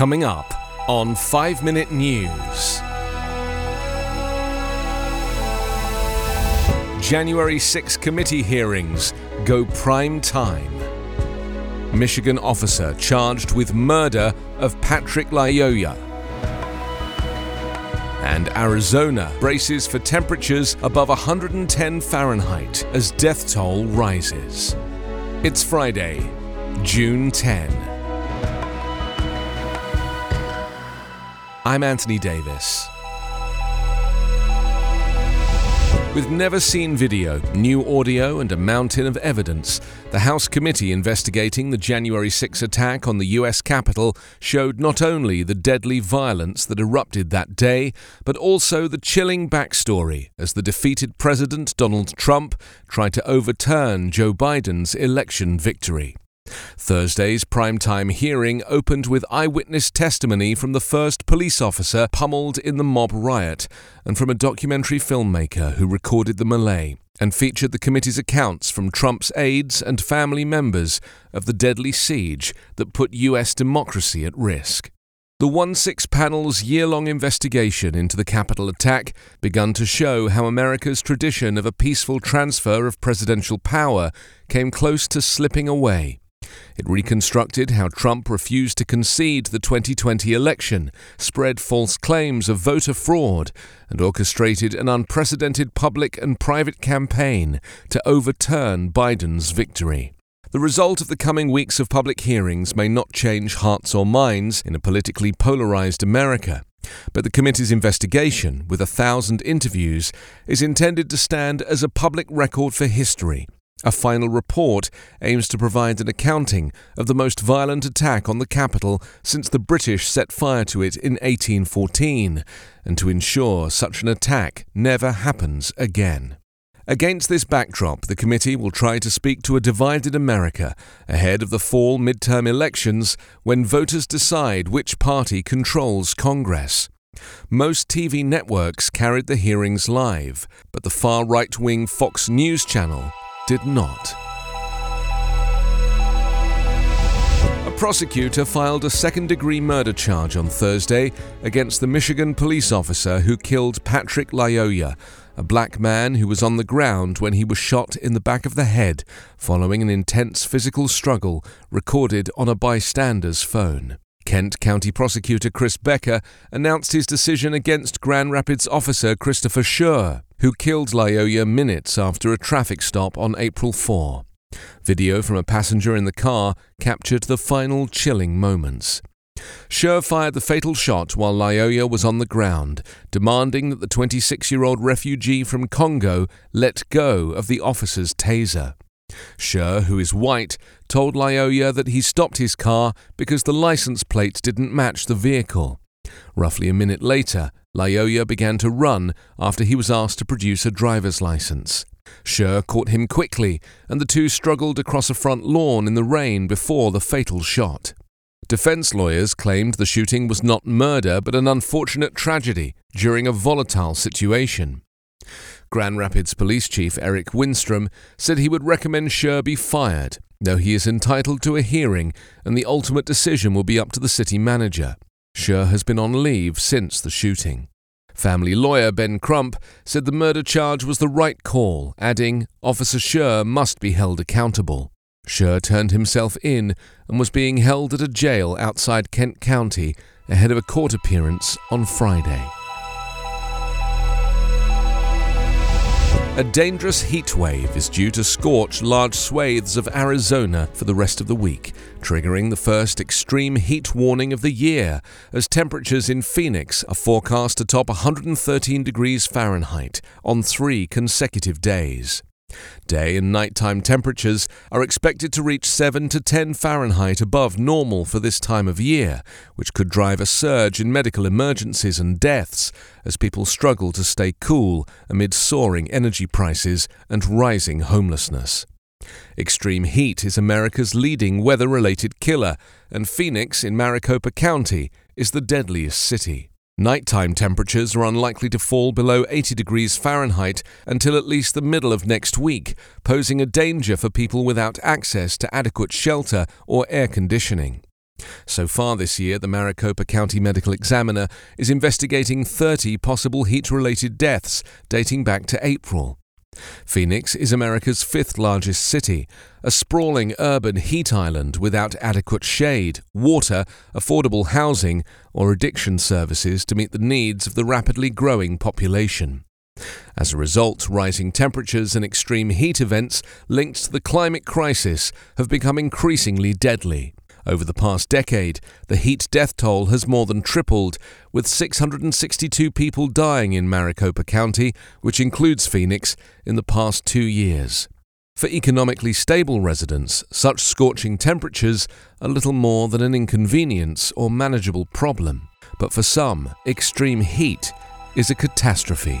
Coming up on 5 Minute News. January 6 committee hearings go prime time. Michigan officer charged with murder of Patrick Lyoya. And Arizona braces for temperatures above 110 Fahrenheit as death toll rises. It's Friday, June 10. I'm Anthony Davis. With never seen video, new audio, and a mountain of evidence, the House committee investigating the January 6 attack on the US Capitol showed not only the deadly violence that erupted that day, but also the chilling backstory as the defeated President Donald Trump tried to overturn Joe Biden's election victory. Thursday's primetime hearing opened with eyewitness testimony from the first police officer pummeled in the mob riot and from a documentary filmmaker who recorded the melee and featured the committee's accounts from Trump's aides and family members of the deadly siege that put U.S. democracy at risk. The 1 6 panel's year long investigation into the Capitol attack begun to show how America's tradition of a peaceful transfer of presidential power came close to slipping away. It reconstructed how Trump refused to concede the 2020 election, spread false claims of voter fraud, and orchestrated an unprecedented public and private campaign to overturn Biden's victory. The result of the coming weeks of public hearings may not change hearts or minds in a politically polarized America. But the committee's investigation, with a thousand interviews, is intended to stand as a public record for history a final report aims to provide an accounting of the most violent attack on the Capitol since the British set fire to it in 1814, and to ensure such an attack never happens again. Against this backdrop, the committee will try to speak to a divided America ahead of the fall midterm elections when voters decide which party controls Congress. Most TV networks carried the hearings live, but the far right wing Fox News channel did not. A prosecutor filed a second degree murder charge on Thursday against the Michigan police officer who killed Patrick Lyoya, a black man who was on the ground when he was shot in the back of the head following an intense physical struggle recorded on a bystander's phone. Kent County Prosecutor Chris Becker announced his decision against Grand Rapids officer Christopher Schurr, who killed Lyoya minutes after a traffic stop on April 4. Video from a passenger in the car captured the final chilling moments. Schurr fired the fatal shot while Lyoya was on the ground, demanding that the 26 year old refugee from Congo let go of the officer's taser. Schurr, who is white, told Lyoya that he stopped his car because the license plate didn't match the vehicle. Roughly a minute later, Lyoya began to run after he was asked to produce a driver's license. Schurr caught him quickly, and the two struggled across a front lawn in the rain before the fatal shot. Defense lawyers claimed the shooting was not murder but an unfortunate tragedy during a volatile situation. Grand Rapids Police Chief Eric Winstrom said he would recommend Schurr be fired, though he is entitled to a hearing and the ultimate decision will be up to the city manager. Schurr has been on leave since the shooting. Family lawyer Ben Crump said the murder charge was the right call, adding, Officer Schurr must be held accountable. Schurr turned himself in and was being held at a jail outside Kent County ahead of a court appearance on Friday. A dangerous heat wave is due to scorch large swathes of Arizona for the rest of the week, triggering the first extreme heat warning of the year, as temperatures in Phoenix are forecast to top 113 degrees Fahrenheit on three consecutive days. Day and nighttime temperatures are expected to reach 7 to 10 Fahrenheit above normal for this time of year, which could drive a surge in medical emergencies and deaths as people struggle to stay cool amid soaring energy prices and rising homelessness. Extreme heat is America's leading weather related killer, and Phoenix in Maricopa County is the deadliest city. Nighttime temperatures are unlikely to fall below 80 degrees Fahrenheit until at least the middle of next week, posing a danger for people without access to adequate shelter or air conditioning. So far this year, the Maricopa County Medical Examiner is investigating 30 possible heat related deaths dating back to April. Phoenix is America's fifth largest city, a sprawling urban heat island without adequate shade, water, affordable housing, or addiction services to meet the needs of the rapidly growing population. As a result, rising temperatures and extreme heat events linked to the climate crisis have become increasingly deadly. Over the past decade, the heat death toll has more than tripled, with 662 people dying in Maricopa County, which includes Phoenix, in the past two years. For economically stable residents, such scorching temperatures are little more than an inconvenience or manageable problem. But for some, extreme heat is a catastrophe.